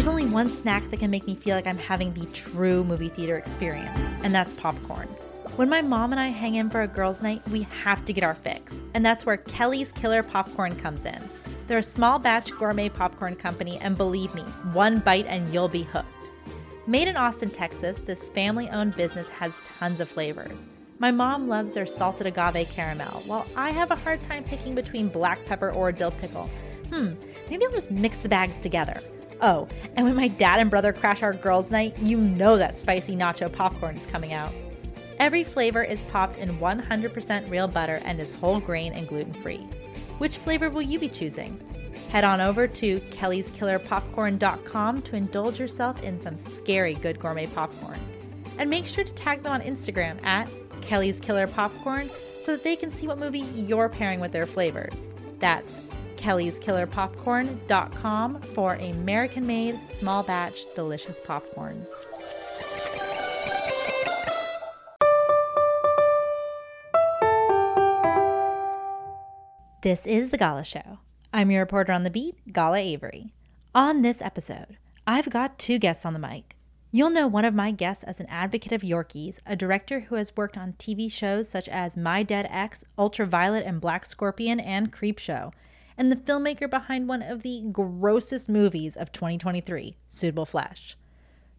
There's only one snack that can make me feel like I'm having the true movie theater experience, and that's popcorn. When my mom and I hang in for a girls' night, we have to get our fix, and that's where Kelly's Killer Popcorn comes in. They're a small batch gourmet popcorn company, and believe me, one bite and you'll be hooked. Made in Austin, Texas, this family owned business has tons of flavors. My mom loves their salted agave caramel, while I have a hard time picking between black pepper or dill pickle. Hmm, maybe I'll just mix the bags together. Oh, and when my dad and brother crash our girls' night, you know that spicy nacho popcorn is coming out. Every flavor is popped in 100% real butter and is whole grain and gluten free. Which flavor will you be choosing? Head on over to kellyskillerpopcorn.com to indulge yourself in some scary good gourmet popcorn. And make sure to tag them on Instagram at Kelly's Killer Popcorn so that they can see what movie you're pairing with their flavors. That's kellyskillerpopcorn.com for American made, small batch, delicious popcorn. This is The Gala Show. I'm your reporter on the beat, Gala Avary. On this episode, I've got two guests on the mic. You'll know one of my guests as an advocate of Yorkies, a director who has worked on TV shows such as My Dead Ex, Ultraviolet and Black Scorpion, and Creepshow, and the filmmaker behind one of the grossest movies of 2023, Suitable Flesh.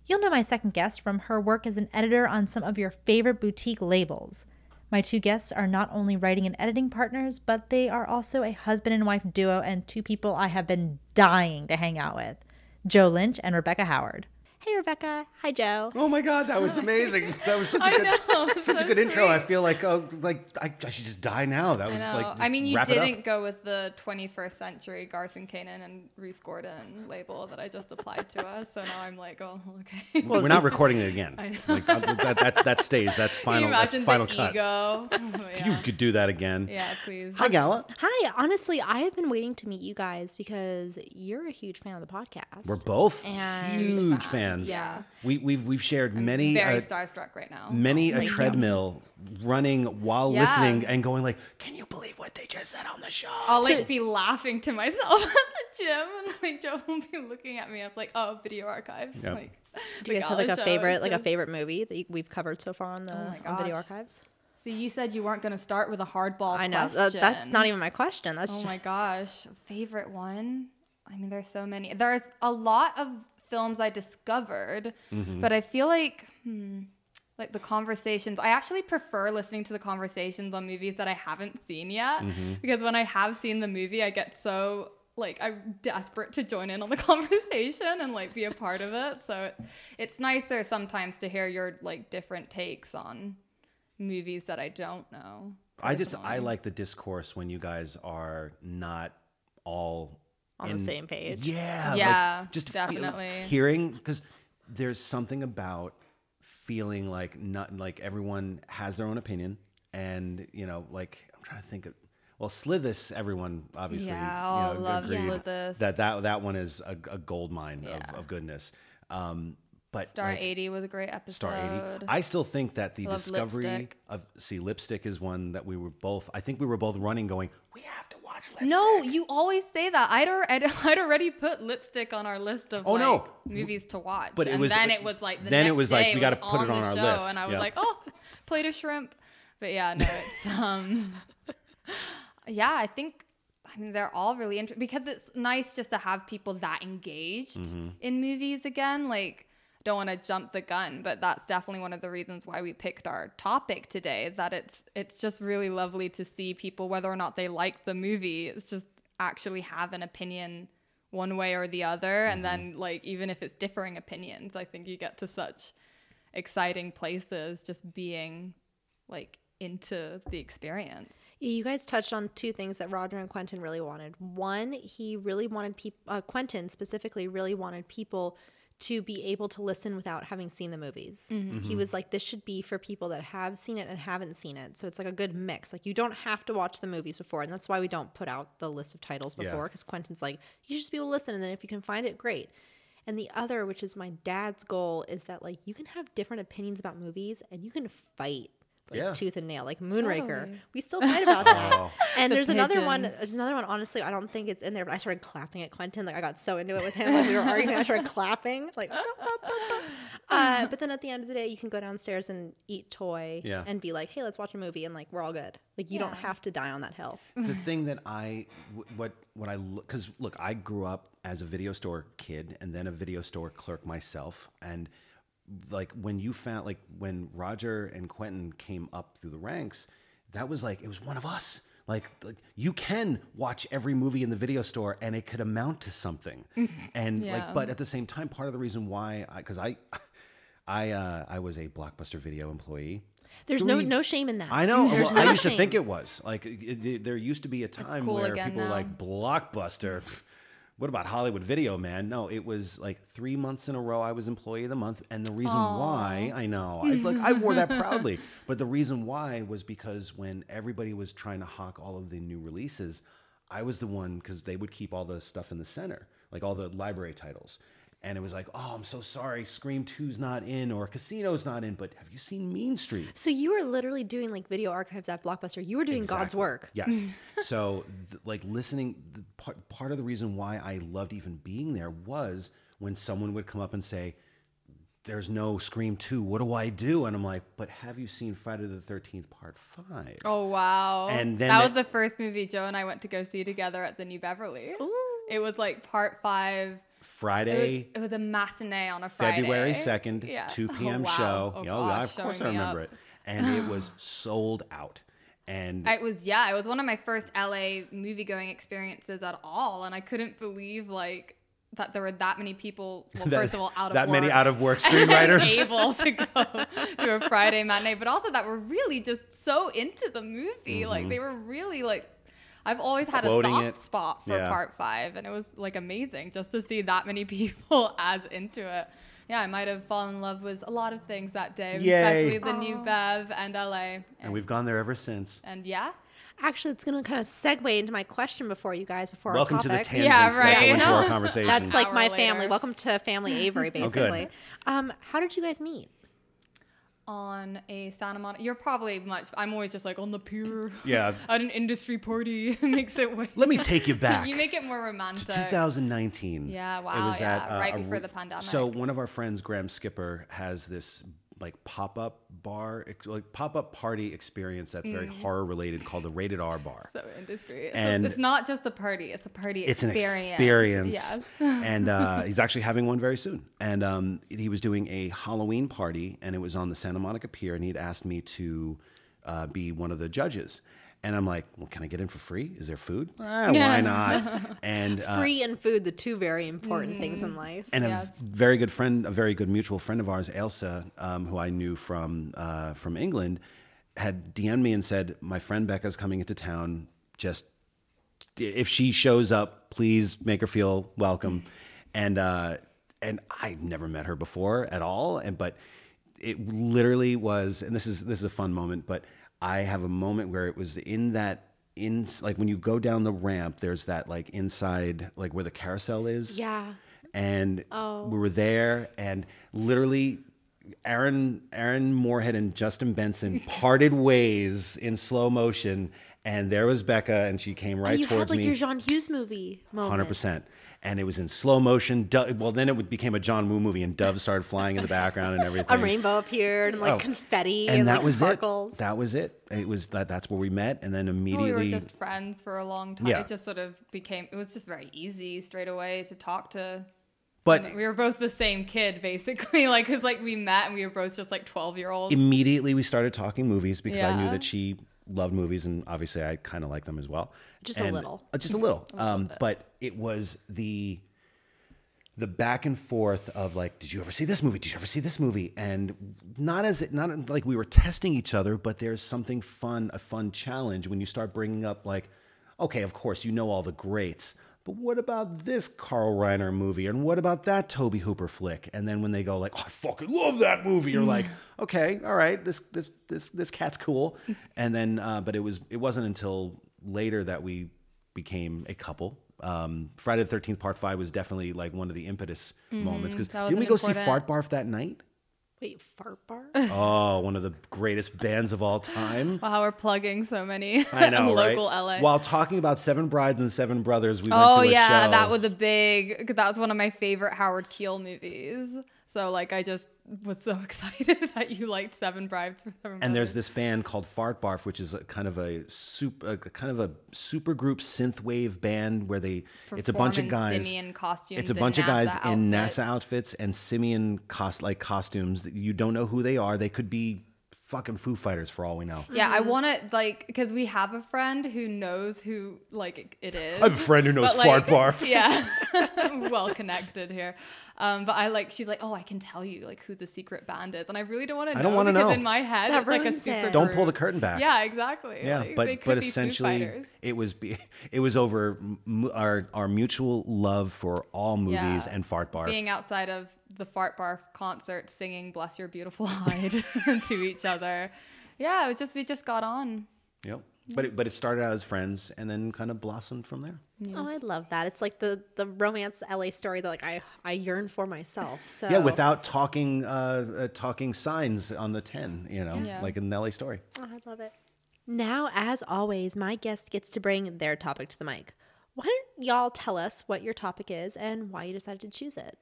You'll know my second guest from her work as an editor on some of your favorite boutique labels. My two guests are not only writing and editing partners, but they are also a husband and wife duo and two people I have been dying to hang out with Joe Lynch and Rebecca Howard. Hey, Rebecca. Hi, Joe. Oh my God, that was amazing. That was such a I good, know, such so a good intro. I feel like, oh, like I, I should just die now. That I was know. like, I mean, you wrap it up. didn't go with the 21st century Garson Kanin and Ruth Gordon label that I just applied to us. So now I'm like, oh, okay. We're not recording it again. I know. Like uh, that, that, that stays. That's Can final. you that's imagine final the cut. ego? Oh, You could do that again. yeah, please. Hi, Gala. Hi. Honestly, I have been waiting to meet you guys because you're a huge fan of the podcast. We're both And- huge fans, fans. yeah. We, we've we've shared many Very uh, starstruck right now. many a Thank you. treadmill running while Yeah. listening and going like, can you believe what they just said on the show? I'll like be laughing to myself at the gym, and like Joe will be looking at me. I'm like, oh, video archives. Yep. Like, Do you guys have like a favorite, is like a favorite movie that you, we've covered so far on the Oh on Video. Archives? So you said you weren't going to start with a hardball. I know Question. that, that's not even my question. That's Oh just, my gosh, favorite one? I mean, there's so many. There's a lot of films I discovered, Mm-hmm. but I feel like, hmm, like the conversations. I actually prefer listening to the conversations on movies that I haven't seen yet, Mm-hmm. because when I have seen the movie, I get so like I'm desperate to join in on the conversation and like be a part of it. So it, it's nicer sometimes to hear your like different takes on movies that I don't know. I just I like the discourse when you guys are not all On the same page. Yeah, like, Yeah, just feel- definitely. hearing because there's something about feeling like not like everyone has their own opinion, and you know, like I'm trying to think of. Well, Slithis, everyone obviously Yeah, you know, love agreed Slithis. that that that one is a, a gold mine Yeah. of, of goodness. Um, but Star like, 80 was a great episode. Star 80. I still think that the discovery Lipstick. of see lipstick is one that we were both. I think we were both running, going, we have to watch lipstick. No, you always say that. I'd, I'd, I'd already put lipstick on our list of Oh, like, no. movies to watch. But it and was- then it was like the then it was like, we gotta was put it on our show, list. And I was Yeah. like, oh, plate of shrimp. But yeah, no, it's um, yeah, I think. I mean, they're all really interesting because it's nice just to have people that engaged Mm-hmm. in movies again. Like, don't want to jump the gun, but that's definitely one of the reasons why we picked our topic today. That it's it's just really lovely to see people, whether or not they like the movie, it's just actually have an opinion one way or the other, and then like even if it's differing opinions, I think you get to such exciting places just being like into the experience. Yeah, You guys touched on two things that Roger and Quentin really wanted. One, he really wanted people, uh, Quentin specifically, really wanted people to be able to listen without having seen the movies. Mm-hmm. Mm-hmm. He was like, this should be for people that have seen it and haven't seen it. So it's like a good mix. Like, you don't have to watch the movies before. And that's why we don't put out the list of titles before, because Quentin's like, you should just be able to listen. And then if you can find it, great. And the other, which is my dad's goal, is that like you can have different opinions about movies and you can fight like Yeah. tooth and nail, like Moonraker. Totally. We still fight about that. Oh. And The there's another one. There's another one. Honestly, I don't think it's in there, but I started clapping at Quentin. Like I got so into it with him. Like we were arguing, I started clapping. Like, uh, but then at the end of the day, you can go downstairs and eat toy Yeah. and be like, hey, let's watch a movie, and like we're all good. Like you don't have to die on that hill. the thing that I what what I because look, I grew up as a video store kid and then a video store clerk myself, and like when you found like when Roger and Quentin came up through the ranks, that was like it was one of us. Like, like you can watch every movie in the video store and it could amount to something, and Yeah. like but at the same time, part of the reason why I because I. I uh, I was a blockbuster video employee. There's no Three- no shame in that. I know. Well, I no used to think it was like it, it- there used to be a time cool where again people were like blockbuster. What about Hollywood Video, man? No, it was like three months in a row. I was employee of the month, and the reason why I know, I, like I wore that proudly. But the reason why was because when everybody was trying to hawk all of the new releases, I was the one because they would keep all the stuff in the center, like all the library titles. And it was like, oh, I'm so sorry, Scream 2's not in or Casino's not in, but have you seen Mean Streets? So you were literally doing like video archives at Blockbuster. You were doing God's work. Yes. so, th- like listening, the part, part of the reason why I loved even being there was when someone would come up and say, "There's no Scream 2. What do I do?" And I'm like, "But have you seen Friday the 13th Part 5?" Oh wow! And then that the- was the first movie Joe and I went to go see together at the New Beverly. Ooh. It was like part five. It was, Friday, it was a matinee on a Friday. February 2nd, Yeah. 2 Oh, p.m. wow. show. Oh, yeah, gosh, of course I remember up. it. And it was sold out. And It was yeah, it was one of my first LA movie going experiences at all, and I couldn't believe like that there were that many people. Well, that, first of all, out of that work, many out of work screenwriters. able to go to a Friday matinee, but also that were really just so into the movie. Like mm-hmm. they were really like. I've always had. Quoting a soft it. spot for Yeah. part five, and it was like amazing just to see that many people as into it. Yeah, I might have fallen in love with a lot of things that day, Yay. especially the new Bev and LA. And, and we've gone there ever since. and yeah, Actually, it's going to kind of segue into my question before you guys, before Welcome our to the topic. Yeah, right. into No. our conversation. That's like my later. family. Welcome to Family Avary, basically Oh, good. basically. um, how did you guys meet? On a Santa Monica. You're probably much. I'm always just like on the pier. Yeah. At an industry party makes it way. Let me take you back. You make it more romantic. 2019. Yeah, It wow, was yeah, at, uh, right a before re- the pandemic. So one of our friends, Graham Skipper, has this like pop-up bar, like pop-up party experience that's very Mm. horror related called the Rated R Bar. So industry. It's, And- it's not just a party. It's a party it's an experience. experience. Yes. and uh, he's actually having one very soon. And um, he was doing a Halloween party, and it was on the Santa Monica Pier, and he'd asked me to uh, be one of the judges. And I'm like, well, can I get in for free? Is there food? Ah, why not? And uh, Free and food, the two very important things Mm-hmm. in life. and Yes. a very good friend, a very good mutual friend of ours, Elsa, um, who I knew from uh, from England, had DM'd me and said, "My friend Becca's coming into town. Just if she shows up, please make her feel welcome." And uh, and I'd never met her before at all, and but it literally was. And this is this is a fun moment, but I have a moment where it was in that. In like when you go down the ramp, there's that like inside like where the carousel is Yeah. and Oh. we were there and literally Aaron Aaron Moorhead and Justin Benson parted ways in slow motion and there was Becca and she came right oh, you towards had like me your John Hughes movie moment. 100% and it was in slow motion Do- well then it became a John Woo movie and doves started flying in the background and everything A rainbow appeared and like Oh. confetti and and, that like was sparkles. it that was it it was that that's where we met and then Well, we immediately were just friends for a long time. Yeah. It just sort of became. It was just very easy straight away to talk to. but and we were both the same kid, basically. Like, cause like we met and we were both just like 12 year olds. immediately we started talking movies because I knew that she loved movies and obviously I kind of like them as well. Just a And- little. uh, just a little. um, but it was the the back and forth of like, did you ever see this movie? Did you ever see this movie? And not as it, not like we were testing each other, but there's something fun, a fun challenge when you start bringing up like, okay, of course you know all the greats. But what about this Carl Reiner movie? And what about that Tobe Hooper flick? And then when they go like, oh, I fucking love that movie, you're like, okay, all right, this this this this cat's cool. And then, uh, but it was it wasn't until later that we became a couple. Um, Friday the Thirteenth Part Five was definitely like one of the impetus moments because didn't we an go see Fart Barf that night? Wait, fart Barf? oh, one of the greatest bands of all time. Wow, we're plugging so many I know, local right? LA. While talking about Seven Brides and Seven Brothers, we oh went to a yeah, show. that was a big. That was one of my favorite Howard Keel movies. So like, I just was so excited that you liked Seven Brides for Seven and there's this band called Fart Barf, which is a, kind of a super, a, kind of a super group synthwave band where they it's a bunch of guys. simian costumes It's a bunch of guys NASA in. NASA outfits and simian cost like costumes that you don't know who they are. They could be fucking Foo Fighters for all we know. Yeah, Mm-hmm. I want to like because we have a friend who knows who like it is. I have a friend who knows But, like, Fart Barf. Yeah, well connected here. Um, but I like she's like, oh, I can tell you like who the secret band is, and I really don't want to know. I don't wanna because know. In my head, That it's like a super. it. Don't pull the curtain back. Yeah, exactly. Yeah, Like, but but essentially, it was be, it was over m- our our mutual love for all movies Yeah. and Fart Barf. being outside of the fart bar concert singing bless your beautiful hide to each other yeah it was just we just got on Yep. But it, but it started out as friends and then kind of blossomed from there. Oh, I love that. It's like the the romance LA story that like I I yearn for myself. So Yeah, without talking uh, uh, talking signs on the ten, you know, Yeah. like in the LA story. Oh, I love it. Now, as always, my guest gets to bring their topic to the mic. Why don't y'all tell us what your topic is and why you decided to choose it?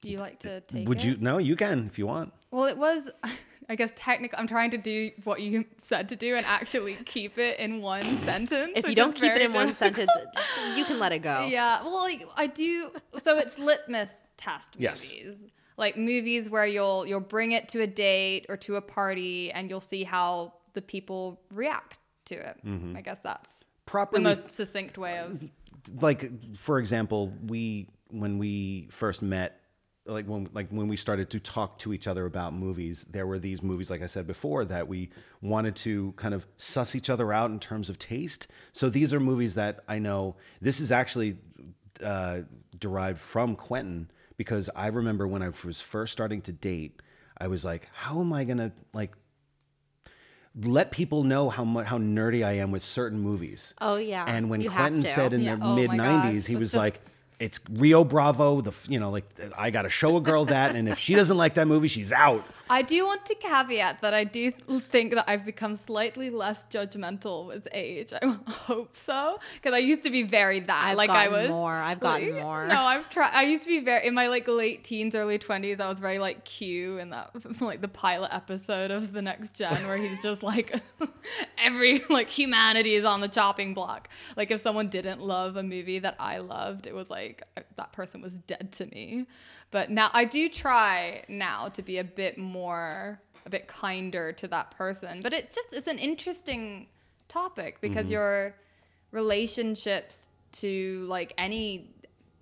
Do you like to take Would it? you? No, you can if you want. well it was i guess technically i'm trying to do what you said to do and actually keep it in one sentence If you don't keep it very in one sentence, you can let it go. Yeah, well, like I do. So it's litmus test Yes. movies, like movies where you'll you'll bring it to a date or to a party, and you'll see how the people react to it. Mm-hmm. I guess that's the most succinct way of. like for example, we when we first met, like when like when we started to talk to each other about movies, there were these movies, like I said before, that we wanted to kind of suss each other out in terms of taste. So these are movies that I know. This is actually uh, derived from Quentin because I remember when I was first starting to date, I was like, how am I gonna like let people know how much how nerdy I am with certain movies. Oh, yeah. And when You Quentin said in Yeah. the Oh mid '90s, he was just- like, "It's Rio Bravo. The you know like I got to show a girl that, and if she doesn't like that movie, she's out." I do want to caveat that I do think that I've become slightly less judgmental with age. I hope so, because I used to be very that. I've like I was more. I've gotten like- more. No, I've tried. I used to be very in my like late teens, early twenties. I was very like Q in that like the pilot episode of the Next Gen, where he's just like every like humanity is on the chopping block. Like if someone didn't love a movie that I loved, it was like that person was dead to me. But now I do try now to be a bit more, a bit kinder to that person. But it's just it's an interesting topic because mm-hmm. your relationships to like any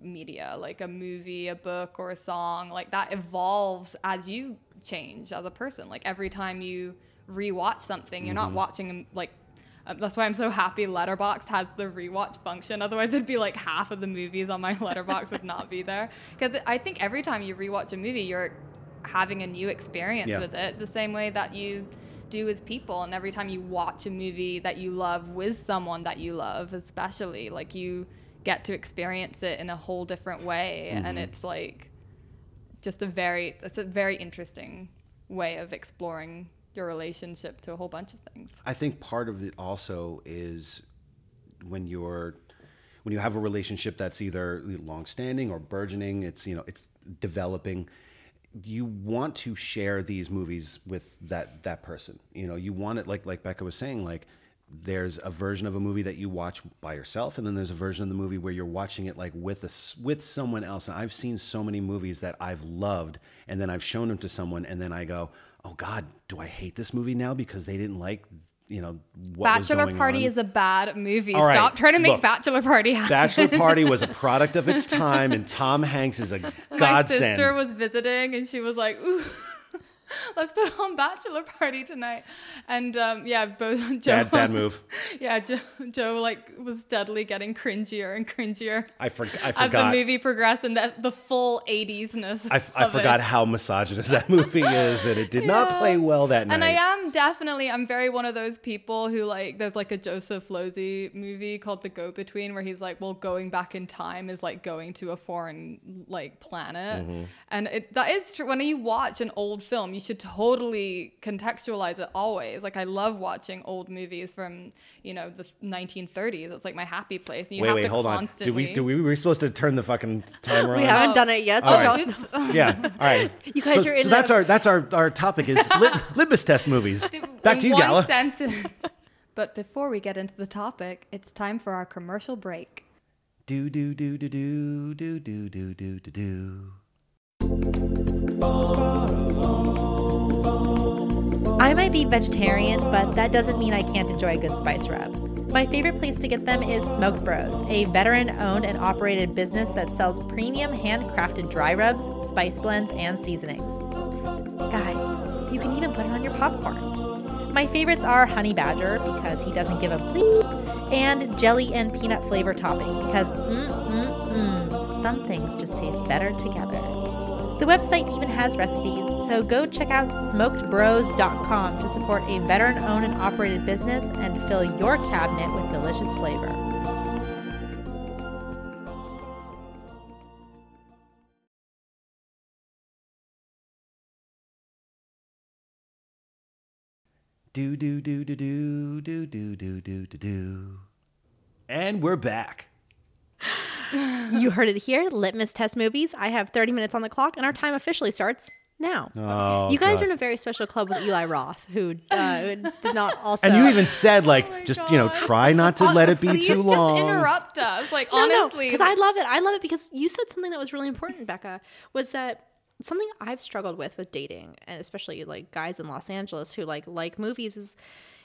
media, like a movie, a book, or a song, like that evolves as you change as a person. Like every time you rewatch something, you're not mm-hmm. watching like. Uh, That's why I'm so happy Letterboxd has the rewatch function. Otherwise, it'd be like half of the movies on my Letterboxd would not be there. Because I think every time you rewatch a movie, you're having a new experience Yeah. with it, the same way that you do with people. And every time you watch a movie that you love with someone that you love, especially, like you get to experience it in a whole different way. And it's like just a very, it's a very interesting way of exploring your relationship to a whole bunch of things. I think part of it also is when you're when you have a relationship that's either long-standing or burgeoning, it's you know it's developing. You want to share these movies with that that person. You know, you want it like like Becca was saying, like there's a version of a movie that you watch by yourself, and then there's a version of the movie where you're watching it like with a with someone else. And I've seen so many movies that I've loved, and then I've shown them to someone, and then I go, "Oh God, do I hate this movie now because they didn't like you know what was Bachelor Party on?" is a bad movie. Right, Stop trying to make look, Bachelor Party happen. Bachelor Party was a product of its time, and Tom Hanks is a godsend. My sister was visiting and she was like, ooh. let's put on bachelor party tonight. And um, yeah, both Joe. Bad, bad move. Yeah, Joe, Joe like was steadily getting cringier and cringier. I, for, I As forgot. the movie progressed and that the full 80s-ness. I, I forgot it. how misogynist that movie is, and it did not play well that night. And I am definitely, I'm very one of those people who like, there's like a Joseph Losey movie called The Go Between where he's like, well, going back in time is like going to a foreign like planet. Mm-hmm. And it, that is true. When you watch an old film, you should totally contextualize it always. Like, I love watching old movies from, you know, the 1930s. It's like my happy place. And you wait, have wait, to hold on. constantly. Did we, did we, were we supposed to turn the fucking timer on? We haven't done it yet, so All right. don't. Oops. Yeah. All right. You guys so, are in So that's our that's our our topic is lit, litmus test movies. Back in to you, one Gala. sentence. But before we get into the topic, it's time for our commercial break. Do do do do do do do do do do do. I might be vegetarian, but that doesn't mean I can't enjoy a good spice rub. My favorite place to get them is Smoked Bros, a veteran owned and operated business that sells premium handcrafted dry rubs, spice blends, and seasonings. Psst, guys, you can even put it on your popcorn. My favorites are Honey Badger because he doesn't give a bleep, and jelly and peanut flavor topping because mm mm mm, some things just taste better together. The website even has recipes, so go check out smokedbros.com to support a veteran owned and operated business and fill your cabinet with delicious flavor. Do do do do do do do do do do. And we're back. You heard it here. Litmus test movies. I have 30 minutes on the clock, and our time officially starts now. Oh, you guys God. are in a very special club with Eli Roth, who uh, did not also. And you even said like, Oh my just you know, try not to let it be Please too long. just interrupt us. Like no, honestly, because I love it. I love it because you said something that was really important, Becca. Was that something I've struggled with with dating, and especially like guys in Los Angeles who like like movies is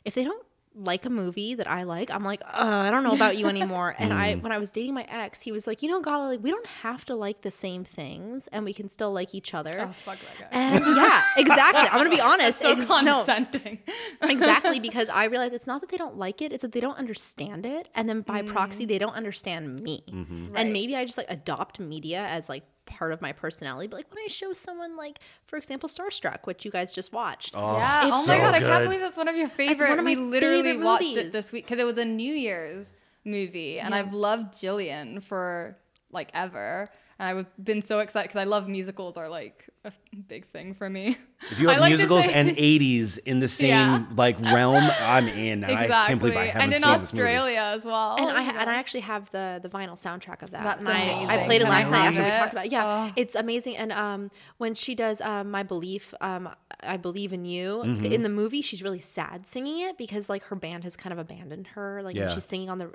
if they don't like a movie that I like, I'm like, uh, I don't know about you anymore. and Mm. I, when I was dating my ex, he was like, you know, Gala, like we don't have to like the same things, and we can still like each other. oh fuck that guy. And yeah, exactly. I'm gonna be honest. so Ex- no, exactly because I realize it's not that they don't like it; it's that they don't understand it, and then by proxy, they don't understand me. Mm-hmm. And maybe I just like adopt media as like part of my personality. But like when I show someone, like for example, Starstruck, which you guys just watched. Oh, yeah. It's oh my so god, I can't believe that's one of your favorite. one of we literally favorite watched movies. it this week because it was a New Year's movie, and I've loved Gillian for like ever. And I've been so excited because I love musicals are like a big thing for me. If you have like musicals and 80s in the same Yeah. like realm, I'm in. And exactly, I can't believe I haven't and in seen this movie. Australia as well. And I and I actually have the the vinyl soundtrack of that. That's and I, I played it last night have after we talked about it. Yeah, Oh. it's amazing. And um, when she does um, "My Belief," um, I believe in you. Mm-hmm. In the movie, she's really sad singing it because like her band has kind of abandoned her. Like when Yeah. she's singing on the.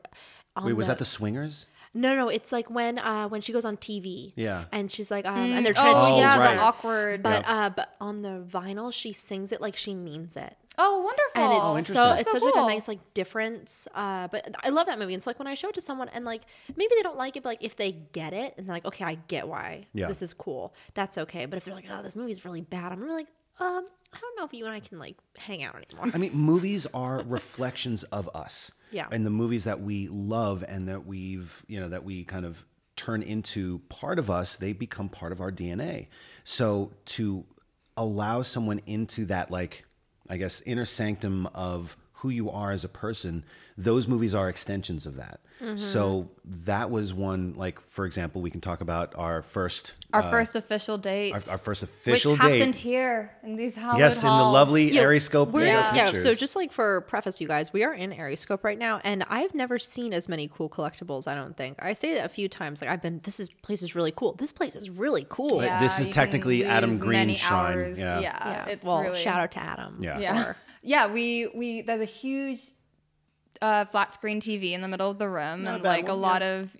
On Wait, was that the Swingers? No, no, it's like when uh when she goes on TV. Yeah. And she's like, um, and they're trying oh, to change yeah, right. the awkward. But uh, but on the vinyl, she sings it like she means it oh, wonderful. and it's Oh, so interesting. it's So such like a nice like difference. Uh, but I love that movie, and so like when I show it to someone, and like maybe they don't like it, but like if they get it, and they're like, okay, I get why Yeah. this is cool, that's okay. But if they're like, oh, this movie's really bad, I'm really like, um, I don't know if you and I can like hang out anymore. I mean, movies are reflections of us. Yeah. And the movies that we love and that we've, you know, that we kind of turn into part of us, they become part of our DNA. So to allow someone into that, like, I guess, inner sanctum of who you are as a person, those movies are extensions of that. Mm-hmm. So that was one, like, for example, we can talk about our first, our first official date, our, our first official which date. happened here in these Howard Yes, in the lovely Yeah, Ariescope We're, makeup yeah, so just like for preface, you guys, we are in Ariescope right now, and I've never seen as many cool collectibles. I don't think I say it a few times. Like I've been, this is place is really cool. This place is really cool. Yeah, this is technically Adam Green's shrine. hours. Yeah. yeah, yeah. It's well, really shout out to Adam. Yeah. Yeah, for- yeah. We we there's a huge uh, flat screen TV in the middle of the room, Not and bad like a one, lot of.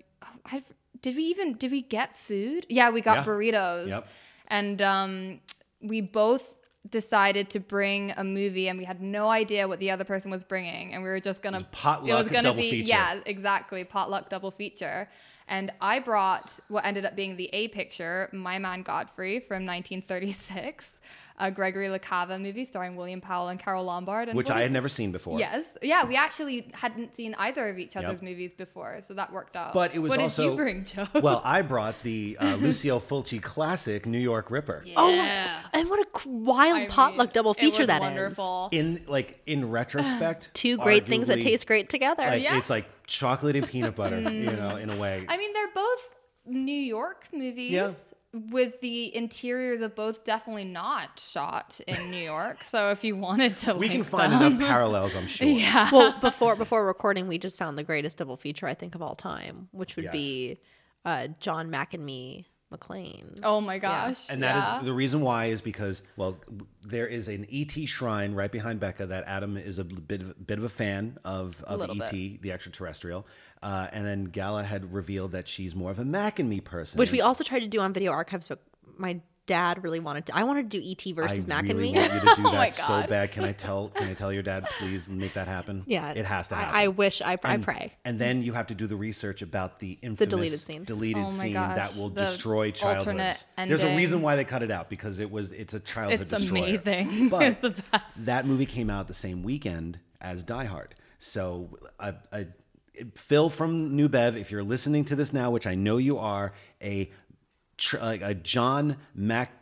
I've, did we even did we get food? Yeah, we got Yeah. burritos, Yep. and um, we both decided to bring a movie, and we had no idea what the other person was bringing, and we were just gonna potluck It was gonna double be feature. yeah, exactly potluck double feature. And I brought what ended up being the A picture, My Man Godfrey from 1936, a Gregory La Cava movie starring William Powell and Carole Lombard. And which what I had never seen before. Yes. Yeah, we actually hadn't seen either of each other's Yep. movies before, so that worked out. But it was what also did you bring, Joe? well, I brought the uh, Lucio Fulci classic New York Ripper. Oh, my, and what a wild I potluck mean, double it feature was that is. wonderful. In like in retrospect, Two great things that taste great together. Like, Yeah. It's like chocolate and peanut butter, you know, in a way. I mean, they're both New York movies. Yeah. With the interiors of both definitely not shot in New York. So if you wanted to, we can find them- enough parallels, I'm sure. Yeah. well, before before recording, we just found the greatest double feature I think of all time, which would Yes. be uh, John Mack and me McLean. Oh my gosh. And that is yeah. the reason why is because well, there is an ET shrine right behind Becca that Adam is a bit of, bit of a fan of of little ET, bit. the extraterrestrial, uh, and then Gala had revealed that she's more of a Mac and Me person, which we also tried to do on video archives, but my dad really wanted to. I wanted to do ET versus I Mac really and me. want you to do Oh my that so God. bad. Can I tell? Can I tell your dad, please make that happen? yeah, it has to happen. I, I wish. I, I and, pray. And then you have to do the research about the infamous deleted scene. deleted Oh my scene gosh, that will the destroy childhoods. alternate There's a ending. reason why they cut it out because it was it's a childhood It's destroyer. amazing. But It's the best. that movie came out the same weekend as Die Hard. So I, I, Phil from New Bev, if you're listening to this now, which I know you are, a tr- like a John Mac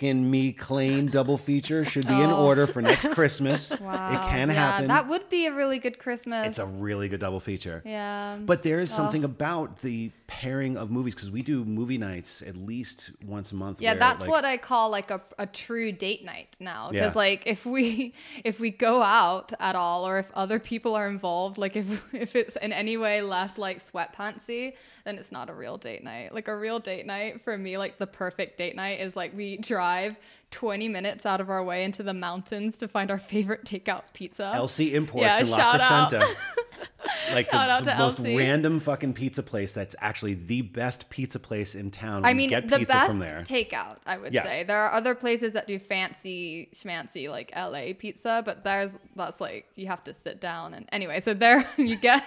and me claim double feature should be in oh. order for next Christmas. It can yeah, happen. That would be a really good Christmas. It's a really good double feature. yeah. But there is something about the pairing of movies because we do movie nights at least once a month. Yeah, where, that's like, what I call like a, a true date night now. Because Yeah. like if we if we go out at all, or if other people are involved, like if if it's in any way less like sweatpantsy, then it's not a real date night. Like a real date night for me, like the perfect date night is like we drive 20 minutes out of our way into the mountains to find our favorite takeout pizza. LC Imports Yeah, in La shout out. Crescenta. like Shout out the, the to most LC. random fucking pizza place that's actually the best pizza place in town. I mean, get the pizza best from there. takeout, I would Yes. say. There are other places that do fancy schmancy like LA pizza, but there's that's like you have to sit down and anyway. So there you get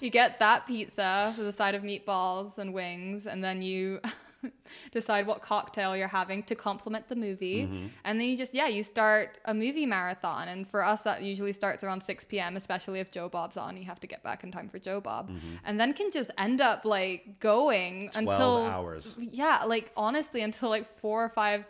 you get that pizza with a side of meatballs and wings, and then you decide what cocktail you're having to complement the movie, Mm-hmm. and then you just yeah you start a movie marathon. And for us, that usually starts around 6 p.m. Especially if Joe Bob's on, you have to get back in time for Joe Bob, Mm-hmm. and then can just end up like going 12 until hours. yeah, like honestly, until like four or five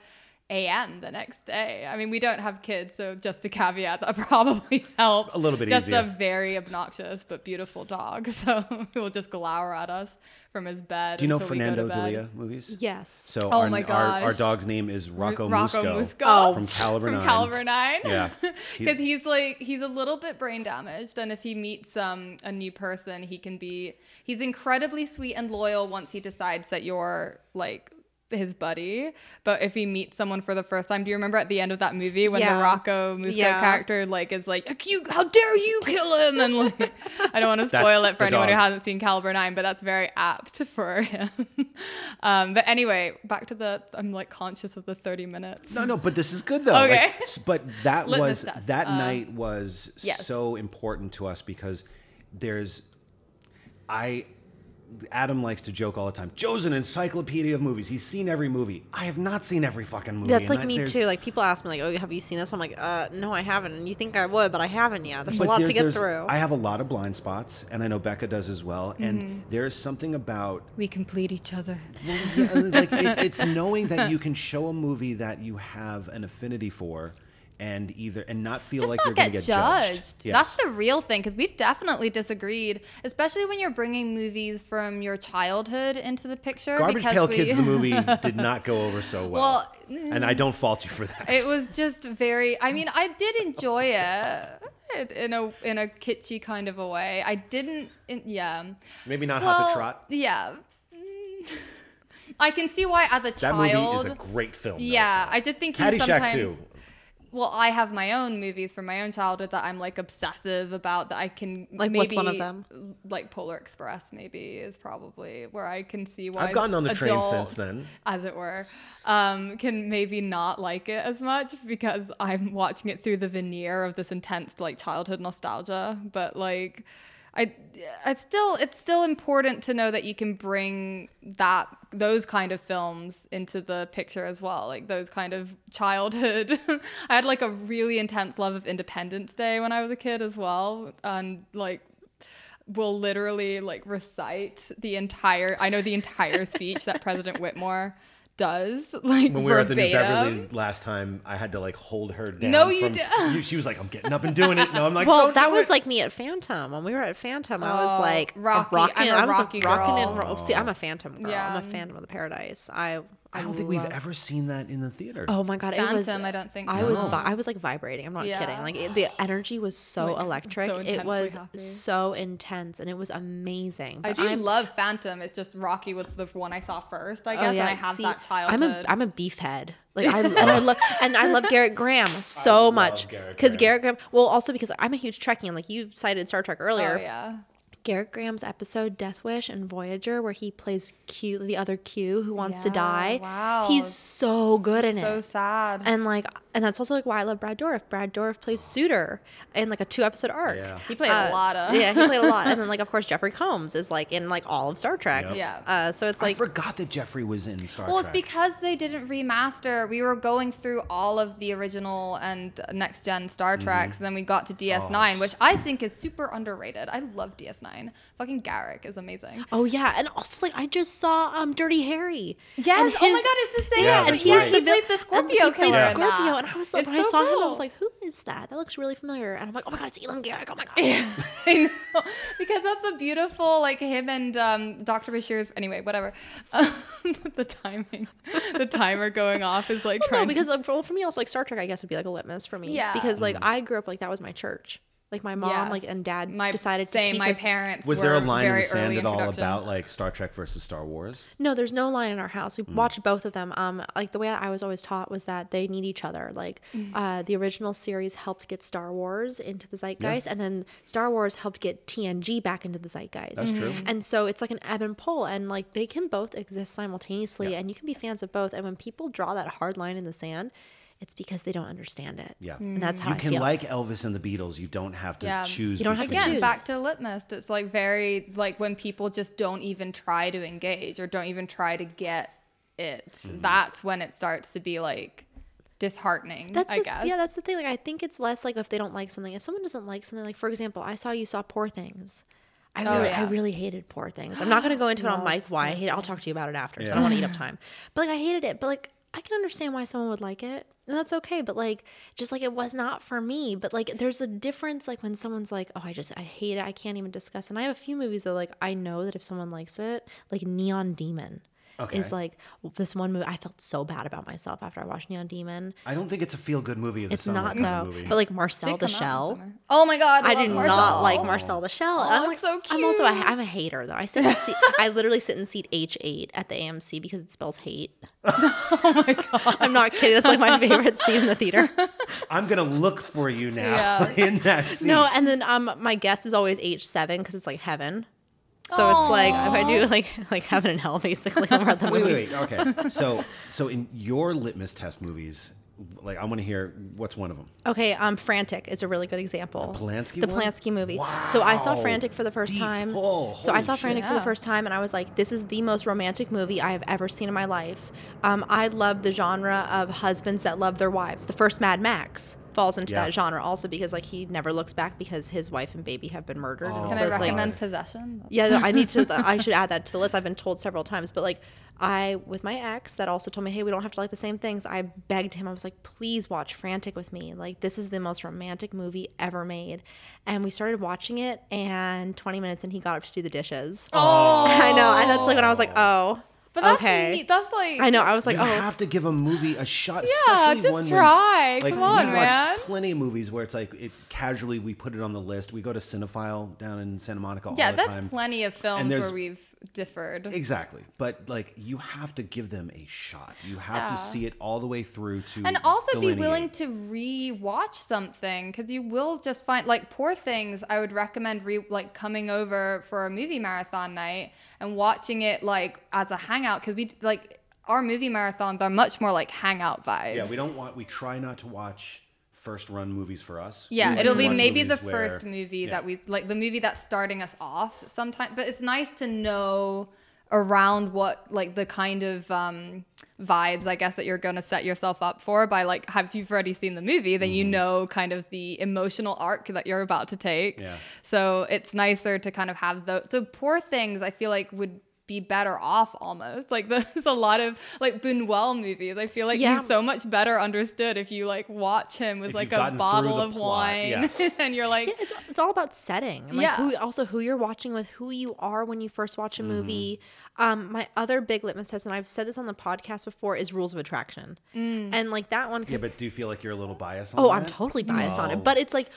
a.m. the next day. I mean, we don't have kids, so just a caveat that probably helps. A little bit just easier. a very obnoxious but beautiful dog, so he will just glower at us from his bed. Do you know until we Fernando to bed. Di Leo movies? Yes. So Oh our, my our, our dog's name is Rocco, Rocco Musco, Musco. Oh. from Caliber from 9. Caliber Nine. Yeah. He- because he's like he's a little bit brain damaged, and if he meets um, a new person, he can be he's incredibly sweet and loyal once he decides that you're like his buddy. But if he meets someone for the first time, do you remember at the end of that movie when Yeah. the Rocco Musco Yeah. character like is like, "You, how dare you kill him?" And like, I don't want to spoil it for the anyone who hasn't seen Caliber Nine, but that's very apt for him. um, but anyway, back to the I'm like conscious of the 30 minutes. No, no, but this is good though. Okay. Like, but that was that Uh, night was yes. so important to us because there's I Adam likes to joke all the time. Joe's an encyclopedia of movies. He's seen every movie. I have not seen every fucking movie. That's and like I- me too. Like people ask me, like, "Oh, have you seen this?" I'm like, "Uh, no, I haven't." And you think I would, but I haven't yet. There's a lot there- to get through. I have a lot of blind spots, and I know Becca does as well. Mm-hmm. And there's something about We complete each other. Well, yeah, like it, it's knowing that you can show a movie that you have an affinity for, and either and not feel just like not you're going to get get judged. Yes. That's the real thing because we've definitely disagreed, especially when you're bringing movies from your childhood into the picture. Garbage Pail we- Kids, the movie, did not go over so well. Well, and I don't fault you for that. It was just very. I mean, I did enjoy it in a in a kitschy kind of a way. I didn't. In, yeah. Maybe not Hot to Trot. Yeah. I can see why as a That child. movie is a great film. though, yeah, so. I did think you Caddyshack sometimes. too. Well, I have my own movies from my own childhood that I'm like obsessive about that I can Like, maybe, what's one of them? Like Polar Express, maybe is probably where I can see why I've gotten on the train since then. as it were, um, can maybe not like it as much because I'm watching it through the veneer of this intense like childhood nostalgia. But like, I, I still, it's still important to know that you can bring that those kind of films into the picture as well, like those kind of childhood. I had like a really intense love of Independence Day when I was a kid as well, and like will literally like recite the entire. I know the entire speech that President Whitmore does like when we were at the New. Beverly last time, I had to like hold her down. No, you from- di- you- She was like, "I'm getting up and doing it." No, I'm like, Well, "Don't that do was it." like me at Phantom. When we were at Phantom, I was Oh, like Rocky. rocking. I'm a I was Rocky like rocking and ro- see, I'm a Phantom girl. I'm a Phantom of the Paradise. I I don't think we've ever seen that in the theater. Oh my god, it was. Phantom, I don't think I was. No. Vi- I was like vibrating. I'm not Yeah. kidding. Like it, the energy was so Like, electric. so it was happy. so intense, and it was amazing. I do I'm- love Phantom. It's just Rocky was the one I saw first, I oh, guess, Oh, and I have see, that childhood. I'm a I'm a beef head. Like I and I love and I love Gerrit Graham so love much because Graham. Gerrit Graham. Well, also because I'm a huge Trekkie. Like you cited Star Trek earlier. oh yeah. Gerrit Graham's episode Death Wish and Voyager, where he plays Q, the other Q who wants to die. wow. He's so good in So it. So sad. And like, and that's also like why I love Brad Dourif. Brad Dourif plays Suder in like a two episode arc. Yeah. he played a lot of. yeah, he played a lot. And then like, of course, Jeffrey Combs is like in like all of Star Trek. Yep. Yeah. Uh, so it's like I forgot that Jeffrey was in Star Trek. Well, it's because they didn't remaster. We were going through all of the original and next gen Star Mm-hmm. Treks, and then we got to DS9, which I think is super underrated. I love DS9. Fucking Garak is amazing. oh yeah, and also like I just saw um Dirty Harry. Yes. And oh my god, it's the same. Yeah, and he's right. the he played the vil- Scorpio and he played killer. Scorpio, and I was like, It's when I so saw him, I was like, who is that? That looks really familiar. And I'm like, oh my god, it's Elim Garak. Oh my god. Yeah, I know because that's a beautiful like him and um, Dr. Bashir's anyway whatever the timing the timer going off is like Well, trying no, because uh, for, for me, also like Star Trek, I guess would be like a litmus for me. Yeah. Because like I grew up like that was my church. Like my mom, like and dad my, decided to same teach my us. parents was were there a line in the sand at all about like Star Trek versus Star Wars? No, there's no line in our house. Mm. We watched both of them. Um, like the way I was always taught was that they need each other. Like, Mm. uh, the original series helped get Star Wars into the zeitgeist, and then Star Wars helped get TNG back into the zeitgeist. That's true. And so it's like an ebb and pull, and like they can both exist simultaneously, and you can be fans of both. And when people draw that hard line in the sand, it's because they don't understand it. Yeah. and that's how You I can feel. like Elvis and the Beatles. You don't have to Yeah. choose. You don't have to between- Again, choose. back to litmus. It's like very like when people just don't even try to engage or don't even try to get it. Mm-hmm. That's when it starts to be like disheartening. That's I the, guess. yeah, that's the thing. Like I think it's less like if they don't like something. If someone doesn't like something, like for example, I saw you saw Poor Things. I Oh, really, yeah. I really hated Poor Things. I'm not going to go into it on mic why I hate it. I'll talk to you about it after because I don't want to eat up time. But like I hated it. But like I can understand why someone would like it, and that's okay. But like just like it was not for me. But like there's a difference. Like when someone's like, oh, I just I hate it. I can't even discuss. And I have a few movies that like I know that if someone likes it, like Neon Demon. Okay. Is like this one movie. I felt so bad about myself after I watched Neon Demon. I don't think it's a feel good movie of It's not kind though. movie. But like Marcel the come out in Shell. Oh my god, I love do Marcel. not like Marcel the Shell. I'm, it's like, so I'm also a, cute. I'm a hater though. I sit in seat, I literally sit in seat H8 at the AMC because it spells hate. oh my god! I'm not kidding. That's like my favorite seat in the theater. I'm gonna look for you now Yeah. in that scene. No, and then um my guess is always H7 because it's like heaven. So it's like if I do like like heaven and hell basically when we're at the wait, movies. wait, wait. Okay. So, so in your litmus test movies, like I want to hear what's one of them. Okay, um, Frantic is a really good example. The Polanski The one? Polanski movie. So I saw Frantic for the first Deep time. pull. So I Holy saw shit. Frantic for the first time, and I was like, "This is the most romantic movie I have ever seen in my life." Um, I love the genre of husbands that love their wives. The first Mad Max falls into Yeah. that genre also because like he never looks back because his wife and baby have been murdered. and Oh. Can so I it's like- recommend Possession? yeah, no, I need to. I should add that to the list. I've been told several times, but like I, with my ex, that also told me, hey, we don't have to like the same things. I begged him. I was like, please watch Frantic with me. Like this is the most romantic movie ever made. And we started watching it, and 20 minutes, and he got up to do the dishes. Oh, I know, and that's like when I was like, oh, but that's okay. neat. That's like I know. I was like, you oh, have to give a movie a shot. Yeah, especially just one try. When, like, Come on, we man. watch plenty of movies where it's like it casually we put it on the list. We go to Cinefile down in Santa Monica Yeah, all the that's time. plenty of films there's- where we've differed. Exactly, but like you have to give them a shot. You have to see it all the way through to and also be willing to re-watch something because you will just find like poor things i would recommend re like coming over for a movie marathon night and watching it like as a hangout because we like our movie marathons are much more like hangout vibes Yeah, we don't want. We try not to watch first run movies for us. Yeah, like it'll be maybe the where- first movie yeah. that we like the movie that's starting us off sometime but it's nice to know around what like the kind of um vibes I guess that you're going to set yourself up for by like have you've already seen the movie then Mm-hmm. you know kind of the emotional arc that you're about to take. Yeah. So it's nicer to kind of have the the poor things I feel like would be better off almost like there's a lot of like Buñuel movies I feel like Yeah. he's so much better understood if you like watch him with If like a bottle of plot, wine yes. and you're like Yeah, it's, it's all about setting and like Yeah. who also who you're watching with who you are when you first watch Mm-hmm. a movie um my other big litmus test and i've said this on the podcast before is rules of attraction and like that one Yeah, but do you feel like you're a little biased on oh that? i'm totally biased on Oh. it but it's like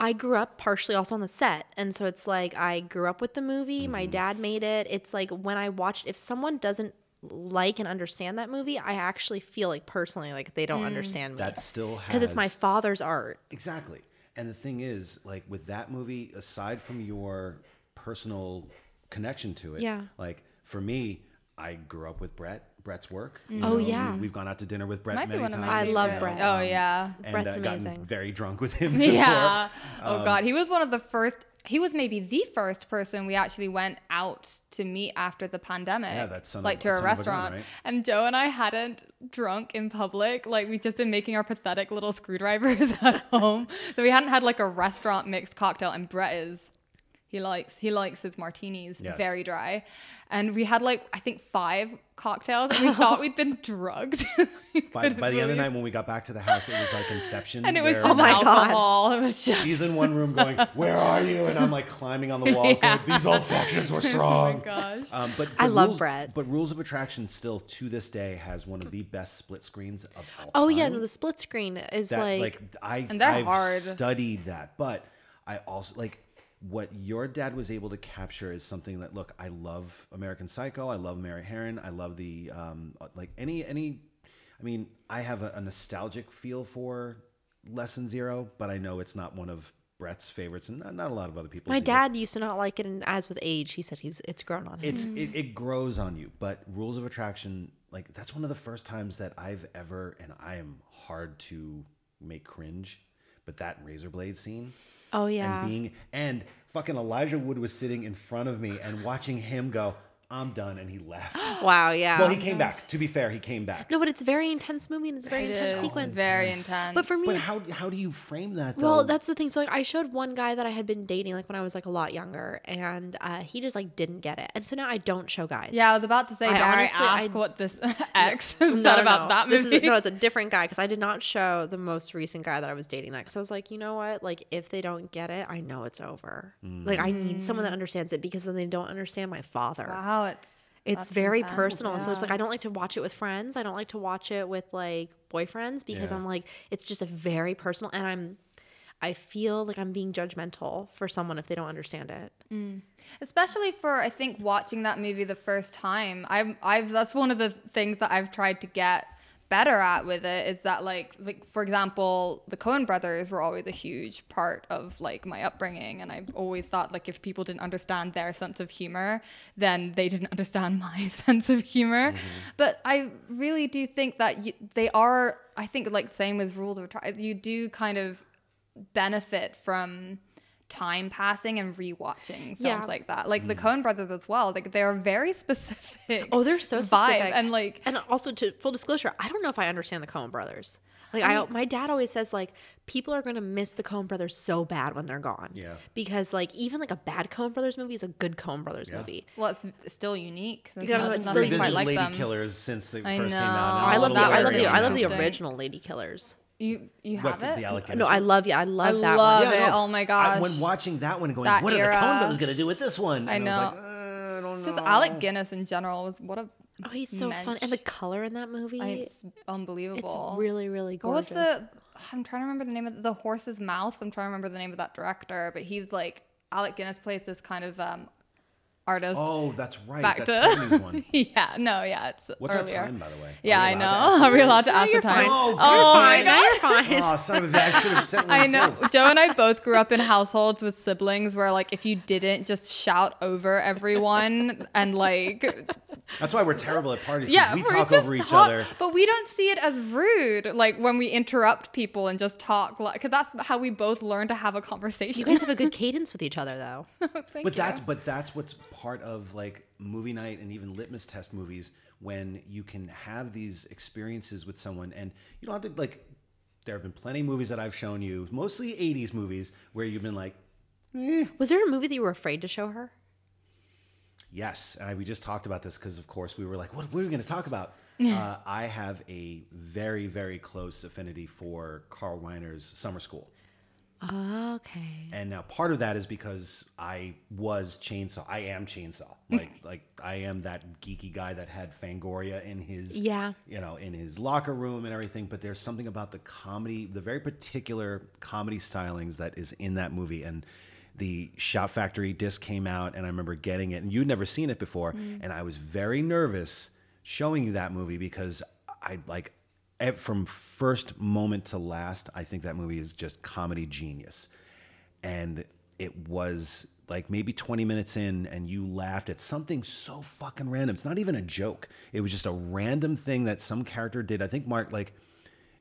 i grew up partially also on the set and so it's like i grew up with the movie my Mm-hmm. dad made it it's like when i watched if someone doesn't like and understand that movie i actually feel like personally like they don't understand me That still has because it's my father's art Exactly. And the thing is, like with that movie, aside from your personal connection to it, Yeah. Like for me, I grew up with Brett. Bret's work. you Oh, know, yeah. we, have gone out to dinner with Bret might many times. I love favorite- Bret. Oh yeah. and Bret's uh, amazing. very drunk with him. Yeah. before. Oh god, he was one of the first. He was maybe the first person we actually went out to meet after the pandemic. Yeah, that son of- like to a son of a gun, restaurant. right? And Joe and I hadn't drunk in public. Like we'd just been making our pathetic little screwdrivers at home. So we hadn't had like a restaurant mixed cocktail. And Bret is. He likes he likes his martinis Yes. very dry, and we had like I think five cocktails, and we thought we'd been drugged. By, by the other night, when we got back to the house, it was like Inception. and it was where just my God. alcohol. It was just She's in one room going, "Where are you?" And I'm like climbing on the walls, Yeah. going, "These old factions were strong. oh my gosh. Um, but, I but love Rules- Bret. But Rules of Attraction still to this day has one of the best split screens of all oh yeah no the split screen is that like, like, I And they're I've hard. studied that, but I also like what your dad was able to capture is something that look, I love American Psycho, I love Mary Harron, I love the um like any any I mean, I have a, a nostalgic feel for Lesson Zero, but I know it's not one of Bret's favorites and not, not a lot of other people's. My either. dad used to not like it, and as with age, he said he's it's grown on him. it's it, it grows on you but rules of attraction like that's one of the first times that i've ever and i am hard to make cringe but that razor blade scene oh yeah, and being and fucking elijah wood was sitting in front of me and watching him go i'm done and he left wow, yeah. well he came back to be fair he came back no, but it's a very intense movie and it's a very It intense is sequence. very intense. but for me, but it's, how, how do you frame that though? well, that's the thing. So like, I showed one guy that I had been dating like when I was like a lot younger, and uh, he just like didn't get it, and so now I don't show guys. yeah, I was about to say, I dare I honestly- ask I- what this ex No, said no, about no. that This movie? is, no, it's a different guy because I did not show the most recent guy that I was dating that because I was like, you know what? Like, if they don't get it, I know it's over. Like, I need someone that understands it because then they don't understand my father. wow, it's It's very intense, personal. And so it's like I don't like to watch it with friends. I don't like to watch it with like boyfriends because Yeah. I'm like it's just a very personal and I'm I feel like I'm being judgmental for someone if they don't understand it. Mm. especially for I think watching that movie the first time. I've I've that's one of the things that I've tried to get better at with it is that like like for example the Coen brothers were always a huge part of like my upbringing and I've always thought like if people didn't understand their sense of humor then they didn't understand my sense of humor. Mm-hmm. But I really do think that you, they are I think like same as rule of Attraction you do kind of benefit from time passing and rewatching films Yeah. like that. Like the hmm. Coen brothers as well. Like they're very specific. Oh, they're so vibe. specific. And like and also to full disclosure, I don't know if I understand the Coen brothers. Like I, my dad always says like people are gonna miss the Coen brothers so bad when they're gone. Yeah. Because like even like a bad Coen brothers movie is a good Coen brothers Yeah. movie. well, it's still unique. There's Yeah, nothing, it's nothing still quite Revisited like Lady them. Killers since they I first came know. out. and I love the the I love the I love the original Lady Killers. You you have the, it? the Alec No, I love yeah, I love I that love one. it. Oh my I, when watching that one, and going, That "What are the era. Coen brothers going to do with this one?" And I was know. like, uh, I don't It's just know. Alec Guinness in general was what a Oh, he's so fun, and the color in that movie, it's unbelievable. it's really really What was gorgeous. the? I'm trying to remember the name of the horse's mouth. I'm trying to remember the name of that director, but he's like Alec Guinness plays this kind of um artist. Oh, that's right. Back that's to 70s one. yeah, no, yeah, it's What's earlier. our time, by the way? Yeah, I know. Are we allowed to No, ask the you're time? fine. Oh, Oh good. my Fine, god. you're fine. Oh, son of a bitch, I should have sent one I know. too. Joe and I both grew up in households with siblings where, like, if you didn't just shout over everyone and like That's why we're terrible at parties. 'cause Yeah, we we talk just over each talk, other. but we don't see it as rude. Like when we interrupt people and just talk, like because that's how we both learn to have a conversation. You guys have a good cadence with each other, though. Thank but you. that's but that's what's part of like movie night and even litmus test movies when you can have these experiences with someone and you don't have to like there have been plenty of movies that I've shown you, mostly 80s movies, where you've been like, eh. Was there a movie that you were afraid to show her? Yes, and I, we just talked about this because, of course, we were like, "What, what are we going to talk about?" uh, I have a very, very close affinity for Carl Reiner's Summer School, Ah, okay. and now part of that is because I was Chainsaw. I am Chainsaw. Like, like I am that geeky guy that had Fangoria in his, Yeah. you know, in his locker room and everything. But there's something about the comedy, the very particular comedy stylings that is in that movie, and the Shout Factory disc came out, and I remember getting it, and you'd never seen it before, mm. and I was very nervous showing you that movie because I like from first moment to last, I think that movie is just comedy genius, and it was like maybe 20 minutes in and you laughed at something so fucking random. It's not even a joke. It was just a random thing that some character did. I think Mark like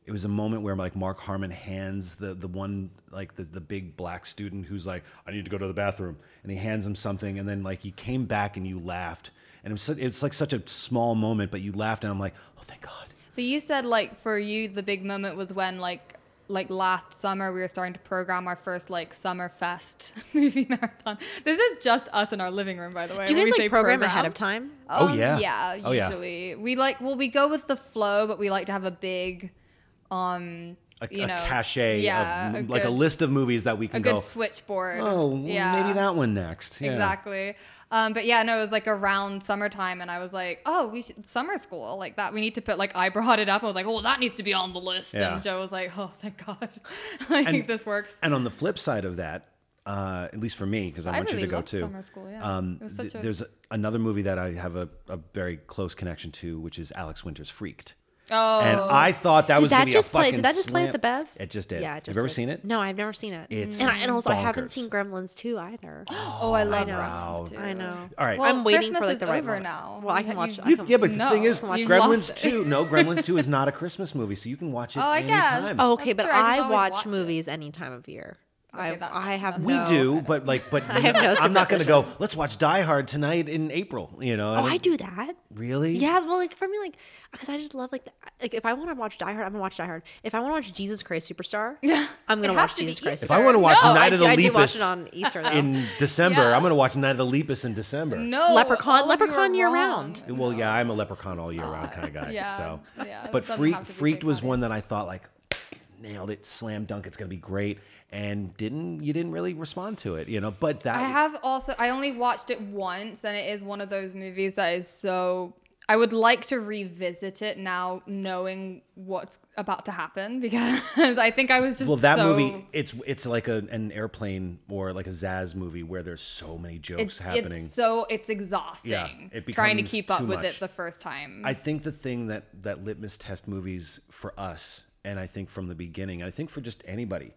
it was a moment where like Mark Harmon hands the the one like the, the big black student who's like I need to go to the bathroom and he hands him something and then like he came back and you laughed and it was, it's like such a small moment but you laughed and I'm like oh thank God But you said like for you the big moment was when like like last summer we were starting to program our first like summer fest movie marathon. This is just us in our living room, by the way. Do you when guys we like say program, ahead of time? Oh, Um, yeah. Yeah, Oh, yeah. usually. We like well we go with the flow, but we like to have a big um a, you a know cachet yeah, of a like a list of movies that we can a can good go switchboard. oh well, yeah. maybe that one next yeah. Exactly. Um, but yeah, no, it was like around summertime, and I was like, oh, we should summer school like that. We need to put like I brought it up. I was like, oh, that needs to be on the list. Yeah. And Joe was like, oh, thank God, I think this works. And on the flip side of that, uh, at least for me, because I, I want really you to go too. summer school, yeah. Um, It was such th- a- there's another movie that I have a, a very close connection to, which is Alex Winter's Freaked. Oh, And I thought that Did was that going to be just a play? fucking Did that just play at slam- the Bev? It just did. Yeah, it Have you ever did. seen it? No, I've never seen it. It's and, I, and also I haven't bonkers. seen Gremlins 2 either. Oh, oh, I love know. Wow. Gremlins too. I know. All right. Well, I'm waiting Christmas for like is the right over moment. now. Well, I can ha- watch. you- I You- can, yeah, but the No, thing is, you've Gremlins lost it. 2, no, Gremlins 2 is not a Christmas movie, so you can watch it Oh, I guess. Oh, okay, That's but true, I just I always watch watch it. movies any time of year. I, I have that's- We no, do, but like, but I have no I'm not going to go. Let's watch Die Hard tonight in April. You know? Oh, I do that. Really? Yeah, well, like for me, like because I just love like the, like if I want to watch Die Hard, I'm gonna watch Die Hard. If I want to watch Jesus Christ Superstar, I'm gonna watch Jesus Christ. If I want to watch No, Night I of do- the I Lepus do watch it on Easter, though. in December, Yeah. I'm going to watch Night of the Lepus in December. No, Leprechaun- all of you are Leprechaun year wrong. round. Well, yeah, I'm a leprechaun all year round kind of guy. Yeah, So, yeah, but Freak, have to be Freaked was one that I thought like nailed it, slam dunk. It's going to be great, and didn't you didn't really respond to it, you know? But that I have also I only watched it once and it is one of those movies that is so I would like to revisit it now knowing what's about to happen because I think I was just well, that so- movie it's it's like a, an airplane or like a Zaz movie where there's so many jokes it's, happening. it's so it's exhausting Yeah, it trying to keep up too with much. it the first time. I think the thing that that litmus test movies for us, and I think from the beginning, I think for just anybody,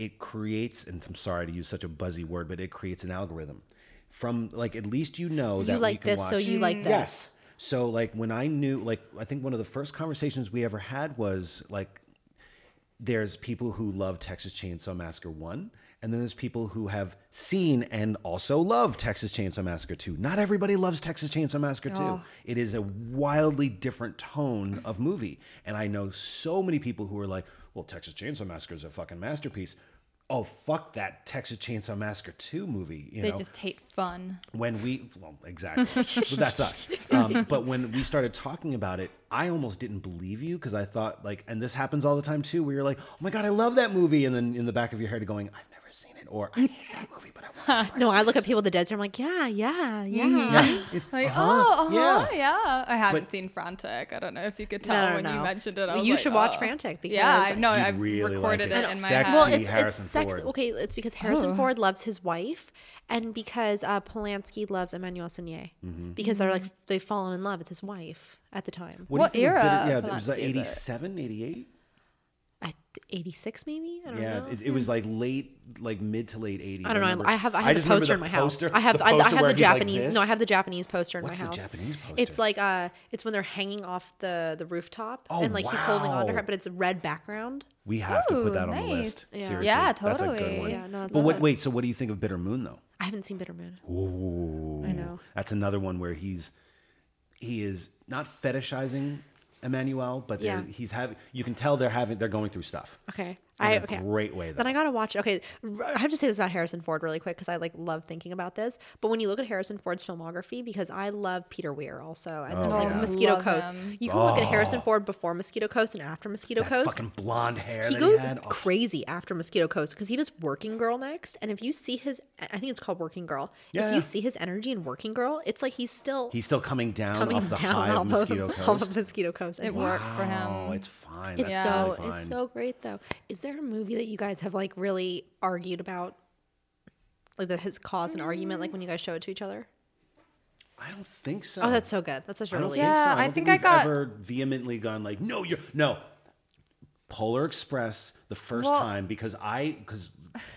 it creates. And I'm sorry to use such a buzzy word, but it creates an algorithm. From like at least you know that you we like can this, so you like mm. this. Yes. So like when I knew, like I think one of the first conversations we ever had was like, there's people who love Texas Chainsaw Massacre one, and then there's people who have seen and also love Texas Chainsaw Massacre two. Not everybody loves Texas Chainsaw Massacre two. Oh. It is a wildly different tone of movie, and I know so many people who are like, "Well, Texas Chainsaw Massacre is a fucking masterpiece." Oh fuck that Texas Chainsaw Massacre two movie. You they know? just hate fun. when we well exactly but that's us um, but when we started talking about it i almost didn't believe you because i thought like and this happens all the time too where you're like oh my god i love that movie and then in the back of your head going i've never seen it or i hate that movie but i want to No, I look at people the dead, so I'm like, yeah, yeah, yeah. yeah, it- Like, uh-huh, oh, uh-huh, yeah. yeah. I haven't But- seen Frantic. I don't know if you could tell no, when you mentioned it. I was you like, should watch oh. Frantic because yeah, I know. You'd I've really like recorded it. it in my sexy. head. Well, it's Harrison it's sex. Okay, it's because Harrison Oh. Ford loves his wife, and because uh, Polanski loves Emmanuelle Seigner, Mm-hmm. because they're like they've fallen in love. It's his wife at the time. What, What do you think of era Bitter- yeah of was that Polanski is it? 87 88 I, 86 maybe. I don't Yeah, know. it, it was like late, like mid to late 80s. I don't know. remember- I have I have just the remember poster in my house. I have the I, I have the he's like Japanese. no, I have the Japanese poster in What's my the house. Japanese It's like uh, it's when they're hanging off the the rooftop Oh, and like he's holding on to her, but it's a red background. We have to put Ooh, that on the nice. list. Yeah. Seriously, Yeah, That's a good totally. one. Yeah, no, it's but what, wait, so what do you think of Bitter Moon though? I haven't seen Bitter Moon. Ooh, I know. That's another one where he's he is not fetishizing Emmanuelle, but they're Yeah. he's having. You can tell they're having they're going through stuff. Okay, I a okay. great way. Though. Then I gotta watch. Okay, I have to say this about Harrison Ford really quick because I like love thinking about this. But when you look at Harrison Ford's filmography, because I love Peter Weir also, and then Oh, like yeah. Mosquito Love Coast. him. You can look at Harrison oh. Ford before Mosquito Coast and after Mosquito that Coast. fucking blonde hair. he that goes he had. Oh, crazy after Mosquito Coast because he does Working Girl next. And if you see his, I think it's called Working Girl. Yeah, if yeah. you see his energy in Working Girl, it's like he's still He's still coming down coming off the down high of Mosquito of, Coast. off of Mosquito Coast. It And works for Oh, him. it's fine. It's That's so totally it's so great though. Is there a movie that you guys have like really argued about, like that has caused an argument, like when you guys show it to each other? I don't think so. Oh, that's so good. That's such a I don't relief. think so. Yeah, I, don't I think, think I we've got- ever vehemently gone like, no, you're no. Polar Express the first Well- time because I because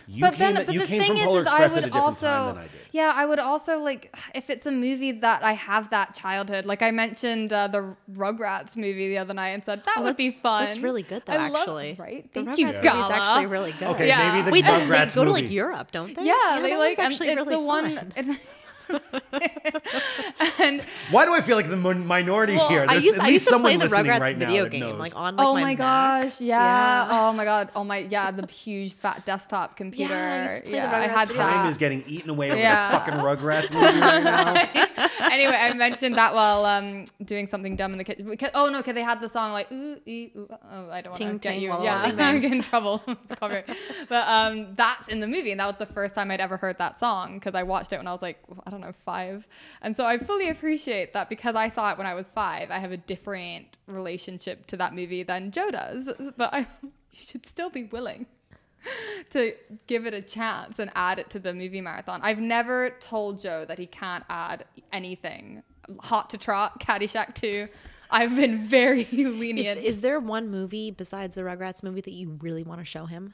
you but came then, but you the came thing from is, Polar is I Express would at a different also, time than I did. yeah, I would also like if it's a movie that I have that childhood. Like I mentioned uh, the Rugrats movie the other night and said that Oh, would be fun. that's really good, though, I love- actually. right? The Thank you, Rugrats Gala. movie is actually really good. Okay, Yeah. maybe the Wait, they, they Rugrats go to like Europe, don't they? Yeah, they that like one's and actually it's really the one. fun. and Why do I feel like the minority Well, here? I used, at I least used to someone play the listening Rugrats right now video game, knows. like on like oh my, my Mac. gosh, yeah. Yeah. Oh my god. Oh my yeah, the huge fat desktop computer. Yeah, I used to play the Yeah, I had Time that. is getting eaten away with Yeah. the fucking Rugrats movie right now. anyway, I mentioned that while um, doing something dumb in the kitchen. Because, oh no, because they had the song like ooh, ee, ooh. Oh, I don't want to get ting, you. walla, yeah, walla, I'm bang. getting in trouble. It's copyright. but um, that's in the movie, and that was the first time I'd ever heard that song because I watched it when I was like I don't know five, and so I fully appreciate that because I saw it when I was five. I have a different relationship to that movie than Joe does, but I you should still be willing to give it a chance and add it to the movie marathon. I've never told Joe that he can't add anything. Hot to Trot, Caddyshack 2. I've been very Is, lenient. is there one movie besides the Rugrats movie that you really want to show him?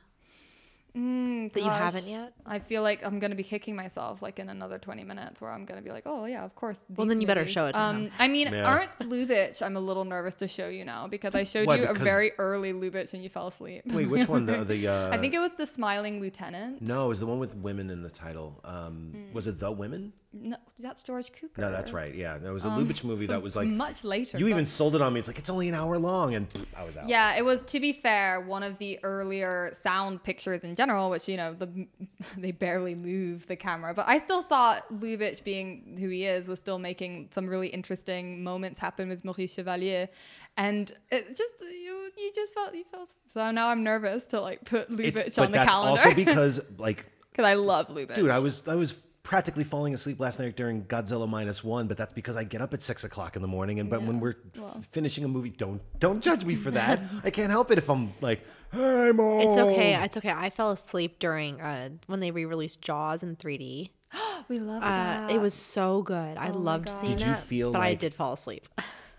Mm, that you haven't yet? I feel like I'm gonna be kicking myself like in another 20 minutes where I'm gonna be like, oh yeah, of course. Well, these then you better show it to um, him. I mean, Yeah. Ernst Lubitsch, I'm a little nervous to show you now because I showed Why, you a very early Lubitsch and you fell asleep. Wait, which one? The, the uh, I think it was the Smiling Lieutenant. no, it was the one with women in the title. Um, Mm. Was it the women? No, that's George Cukor. No, that's right. Yeah, there was a Um, Lubitsch movie that was like much later. You but- even sold it on me. It's like it's only an hour long, and pff, I was out. Yeah, it was. To be fair, one of the earlier sound pictures in general, which you know, the they barely move the camera, but I still thought Lubitsch, being who he is, was still making some really interesting moments happen with Maurice Chevalier, and it just you you just felt you felt. So now I'm nervous to like put It's- Lubitsch but on the that's calendar also because like because I love Lubitsch. Dude, I was I was practically falling asleep last night during Godzilla minus one, but that's because I get up at six o'clock in the morning. And but when we're f- finishing a movie, don't don't judge me for that. I can't help it if I'm like, hey, mom. It's okay. It's okay. I fell asleep during uh, when they re-released Jaws in 3D. we love Uh, that. it was so good. I Oh my loved God. seeing Did you that. feel but I did fall asleep.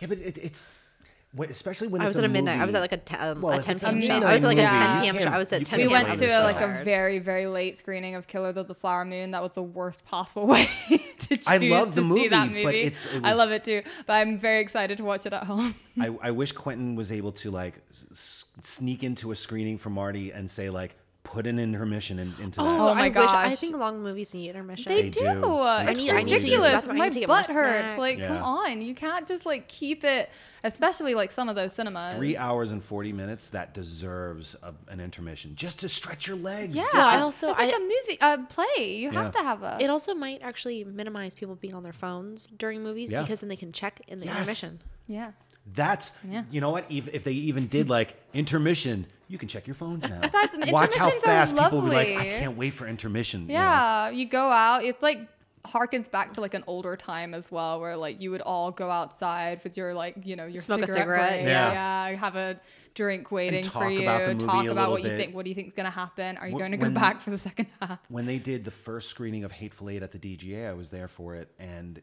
Yeah, but it, it's when, especially when I it's was at a a midnight. I was at like a, t- um, Well, a 10 p.m. show. I was at like a 10 p.m. show. I was at 10 can't we went to a, like a very very late screening of Killers of the Flower Moon. That was the worst possible way to choose I love the to movie, see that but movie. it's- it I love it too, but I'm very excited to watch it at home. I, I wish Quentin was able to like s- sneak into a screening for Marty and say like, put an intermission in, into that. Oh, Oh my I Wish, I think long movies need intermission. They, They do. do. They It's need- I need to use the ridiculous. bathroom. My need to butt hurts. snacks. Like, come on, you can't just like keep it, especially like some of those cinemas. Three hours and forty minutes that deserves a, an intermission just to stretch your legs. Yeah, just I also- it's like I- a movie, a play. You have to have a. It also might actually minimize people being on their phones during movies Yeah. because then they can check in the Yes. intermission. Yeah. That's Yeah. you know what? If, if they even did like intermission, you can check your phones now. That's- Watch how fast people will be like, I can't wait for intermission. you know? Yeah, you go out. It's like harkens back to like an older time as well, where like you would all go outside with your like you know your Smoke a cigarette, cigarette, break. yeah. yeah, have a drink waiting for you. about the movie talk a about little what you think. What do you think is gonna happen? Are you Wh- going to go when- back for the second half? When they did the first screening of Hateful Eight at the DGA, I was there for it, and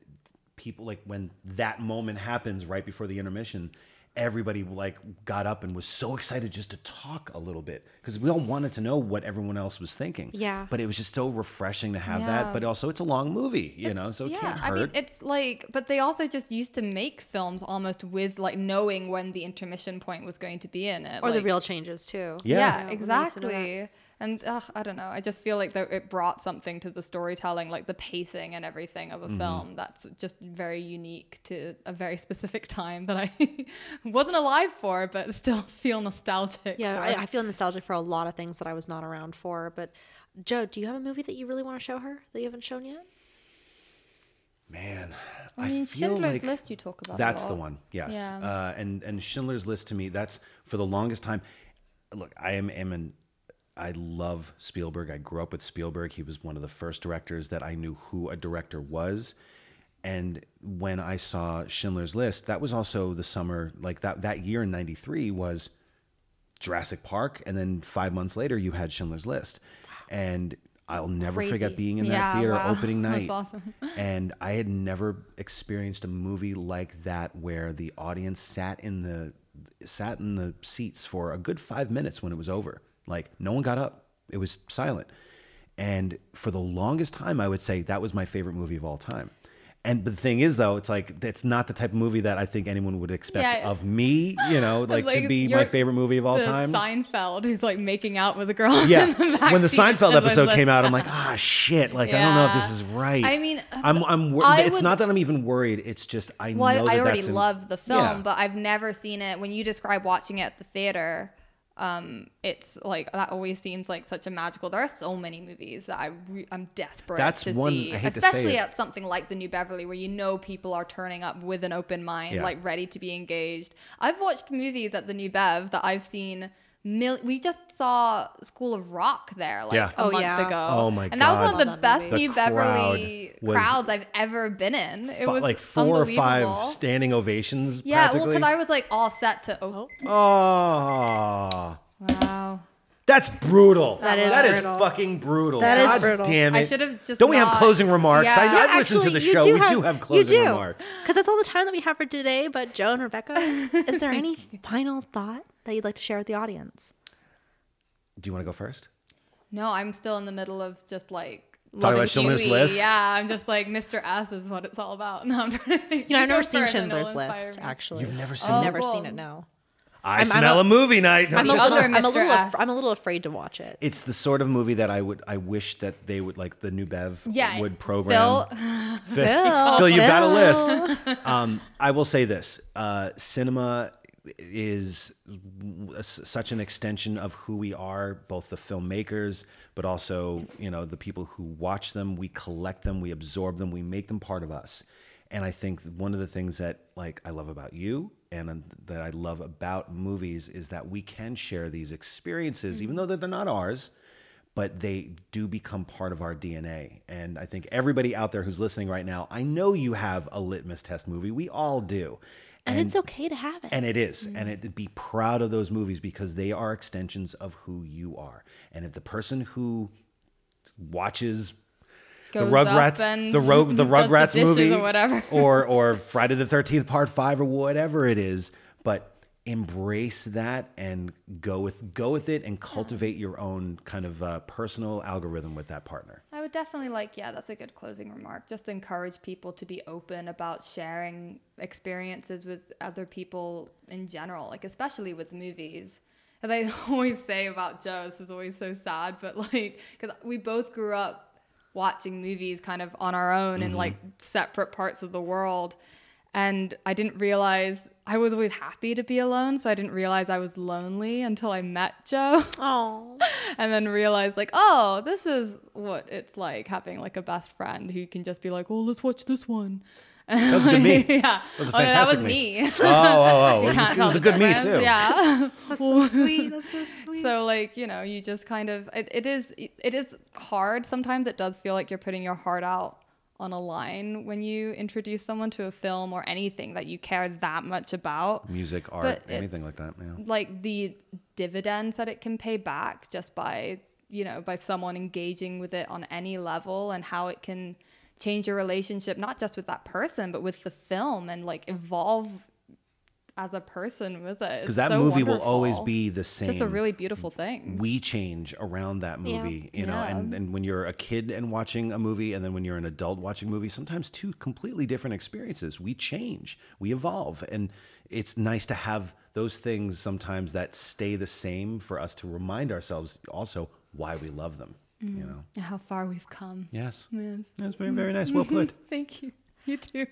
people like when that moment happens right before the intermission, everybody like got up and was so excited just to talk a little bit because we all wanted to know what everyone else was thinking. Yeah. But it was just so refreshing to have Yeah. that. But also, it's a long movie, you know, so it yeah, can't I mean, hurt. it's like, but they also just used to make films almost with like knowing when the intermission point was going to be in it, Or the reel changes too. Yeah. Yeah, Yeah, we to exactly. And ugh, I don't know. I just feel like that it brought something to the storytelling, like the pacing and everything of a Mm-hmm. film that's just very unique to a very specific time that I wasn't alive for, but still feel nostalgic. Yeah. I, I feel nostalgic for a lot of things that I was not around for. But Joe, do you have a movie that you really want to show her that you haven't shown yet? Man, I mean, feel Schindler's like List you talk about. That's the one. Yes. Yeah. Uh, and and Schindler's List to me, that's for the longest time. Look, I am, am an I love Spielberg. I grew up with Spielberg. He was one of the first directors that I knew who a director was. And when I saw Schindler's List, that was also the summer like that that year in 93 was Jurassic Park and then 5 months later you had Schindler's List. And I'll never Crazy. forget being in that Yeah, theater wow. opening night. awesome. and I had never experienced a movie like that where the audience sat in the sat in the seats for a good 5 minutes when it was over. Like no one got up. It was silent. And for the longest time I would say that was my favorite movie of all time. And but the thing is though, it's like it's not the type of movie that I think anyone would expect Yeah. of me, you know, like, to be my favorite movie of all time. Seinfeld, who's like making out with a girl. Yeah. the when the Seinfeld episode came out, I'm like, ah, shit. Like, I don't know if this is right. I mean, I'm, I'm, wor- it's would- not that I'm even worried. It's just, I Well, know I, I already in- love the film, Yeah. but I've never seen it. When you describe watching it at the theater, um, it's like that always seems like such a magical. There are so many movies that I re- I'm desperate That's to one- see, I hate to say especially at something like the New Beverly, where you know people are turning up with an open mind, Yeah. like ready to be engaged. I've watched movies at the New Bev that I've seen. Mil- we just saw School of Rock there like Yeah. a Oh, month yeah. ago. Oh, my god! And that was one of the best. New Beverly crowd was crowds I've ever been in. It Fi- was like four or five standing ovations. Yeah, well, because I was like all set to. Oh, Oh, wow. That's brutal. That is that is brutal. fucking brutal. That is God brutal. damn it! I should have just Don't we have not- closing remarks? I, Yeah. I've listened to the you show. we do have closing remarks. Because that's all the time that we have for today. But Joe and Rebecca, is there any final thought that you'd like to share with the audience? Do you want to go first? No, I'm still in the middle of just like. Talking loving about Schindler's Huey. List? Yeah, I'm just like Mr. S is what it's all about. No, I'm trying to think. You know, I've never seen first Schindler's List. Actually, You've never seen I've it? never Oh, seen it. Oh. No, I I'm- I'm smell a- a, movie night. I'm a, little, I'm a little, af- S. I'm a little afraid to watch it. It's the sort of movie that I would I wish that they would like the new Bev Yeah, would program. Phil, Phil, Phil, you've got a list. Um, I will say this: uh, cinema is s- such an extension of who we are, both the filmmakers, but also you know the people who watch them. We collect them, we absorb them, we make them part of us. And I think one of the things that like I love about you and uh, that I love about movies is that we can share these experiences, even though they're not ours but they do become part of our DNA. And I think everybody out there who's listening right now, I know you have a litmus test movie. We all do. and, it's okay to have it. And it is. And it be proud of those movies because they are extensions of who you are. And if the person who watches the Rugrats, the Ro- the does the Rugrats movie, or whatever. or or Friday the Thirteenth Part Five, or whatever it is, but embrace that and go with go with it and cultivate your own kind of uh, personal algorithm with that partner. I would definitely like, yeah, that's a good closing remark. Just encourage people to be open about sharing experiences with other people in general, like especially with movies. And I always say about Joe, this is always so sad, but like, because we both grew up watching movies kind of on our own in mm-hmm. like separate parts of the world. And I didn't realize I was always happy to be alone, so I didn't realize I was lonely until I met Joe. Oh, and then realized like oh this is what it's like having like a best friend who can just be like oh let's watch this one That was a good me. yeah That was a oh, that was me. me Oh, oh, oh! It was, it was a good me too. yeah that's so sweet. That's so sweet. so like you know you just kind of it, it is it is hard sometimes it does feel like you're putting your heart out on a line when you introduce someone to a film or anything that you care that much about Music, art, But anything like that. Yeah. like the dividends that it can pay back just by you know by someone engaging with it on any level and how it can change your relationship not just with that person but with the film and like evolve as a person with it. because that movie will always be the same. It's just a really beautiful thing. we change around that movie, you know, Yeah. and, and when you're a kid and watching a movie, and then when you're an adult watching a movie, sometimes two completely different experiences. We change, we evolve, and it's nice to have those things sometimes that stay the same for us to remind ourselves also why we love them. You know, How far we've come. yes, Yes. that's very very nice. Well put. Thank you. You too.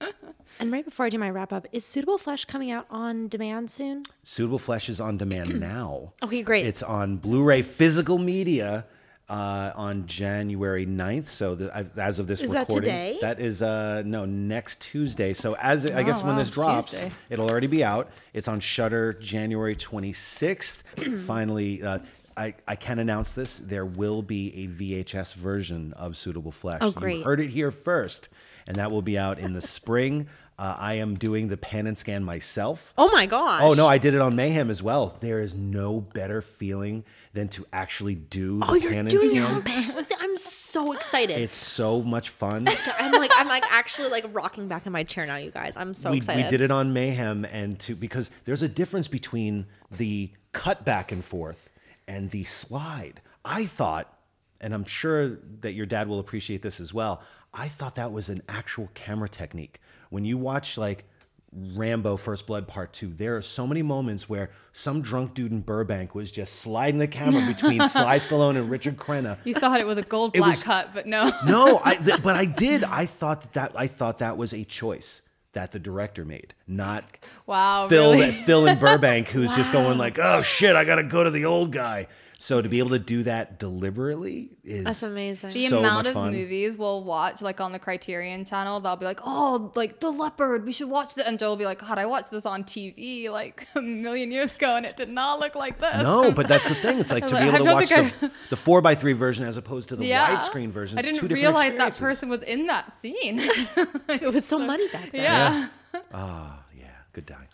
And right before I do my wrap up, is Suitable Flesh coming out on demand soon? Suitable Flesh is on demand now. Okay, great. It's on Blu-ray physical media uh, on January 9th. So the, I- as of this Is that recording, today? that is uh, no next Tuesday. So as I guess when this drops, Tuesday. it'll already be out. It's on Shudder January 26th. Finally. Uh, I, I can announce this. There will be a VHS version of Suitable Flesh. Oh, You great. heard it here first, and that will be out in the spring. Uh, I am doing the pan and scan myself. Oh my gosh. Oh no, I did it on Mayhem as well. There is no better feeling than to actually do the Oh, you're pan and doing scan. own pants. I'm so excited. It's so much fun. I'm like I'm like actually like rocking back in my chair now, you guys. I'm so we, excited. we did it on Mayhem and to because there's a difference between the cut back and forth and the slide. I thought, and I'm sure that your dad will appreciate this as well. I thought that was an actual camera technique. When you watch like Rambo First Blood Part 2, there are so many moments where some drunk dude in Burbank was just sliding the camera between Sly Stallone and Richard Crenna. You thought it was a gold black was- cut, but no. No, I, th- but I did. I thought that, that I thought that was a choice that the director made, not Wow, Phil really? Phil in Burbank, who's just going like, "Oh shit, I got to go to the old guy." So to be able to do that deliberately is That's amazing. The so amount much of fun. movies we'll watch, like on the Criterion channel, they'll be like, "Oh, like The Leopard, we should watch it." And Joe will be like, "God, I watched this on TV like a million years ago, and it did not look like this." No, but that's the thing. It's like to be able to watch think the, the four by three version as opposed to the yeah, widescreen version. I It's two didn't different realize that person was in that scene. it was so muddy back then. yeah. Oh yeah, good times.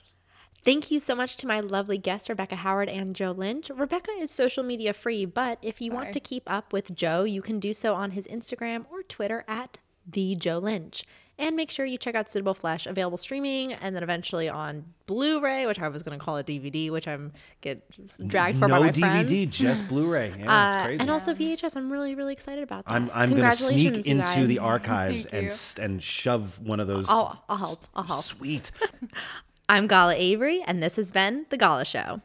Thank you so much to my lovely guests, Rebecca Howard and Joe Lynch. Rebecca is social media free, but if you want to keep up with Joe, you can do so on his Instagram or Twitter at the Joe Lynch. And make sure you check out Suitable Flesh, available streaming and then eventually on Blu-ray, which I was going to call a DVD, which I'm get dragged for no by my DVD, friends. just Blu-ray. Yeah, Uh, it's crazy. and also VHS. I'm really, really excited about that. I'm I'm gonna sneak Congratulations, into the archives and and shove one of those. I'll, I'll help. I'll help. Sweet. I'm Gala Avary, and this has been The Gala Show.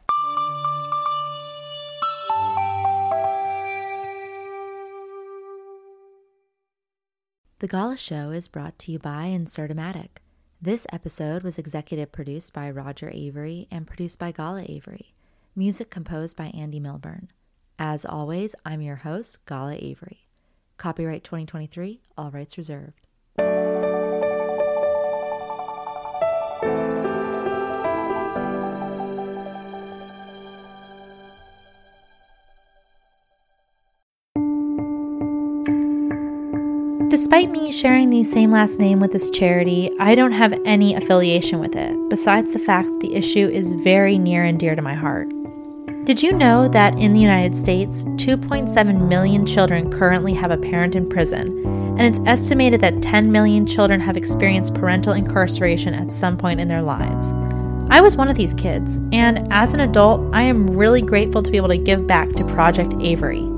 The Gala Show is brought to you by Insertomatic. This episode was executive produced by Roger Avary and produced by Gala Avary. Music composed by Andy Milburn. As always, I'm your host, Gala Avary. Copyright 2023, all rights reserved. Despite me sharing the same last name with this charity, I don't have any affiliation with it, besides the fact the issue is very near and dear to my heart. Did you know that in the United States, 2.7 million children currently have a parent in prison, and it's estimated that 10 million children have experienced parental incarceration at some point in their lives? I was one of these kids, and as an adult, I am really grateful to be able to give back to Project Avary.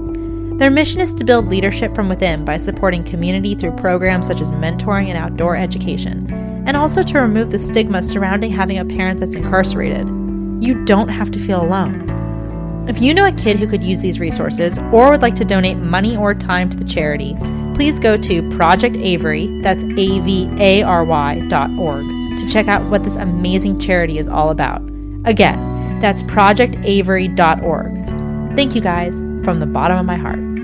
Their mission is to build leadership from within by supporting community through programs such as mentoring and outdoor education, and also to remove the stigma surrounding having a parent that's incarcerated. You don't have to feel alone. If you know a kid who could use these resources or would like to donate money or time to the charity, please go to Project Avary, that's A V A R Y dot org, to check out what this amazing charity is all about. Again, that's projectavary.org. Thank you guys from the bottom of my heart.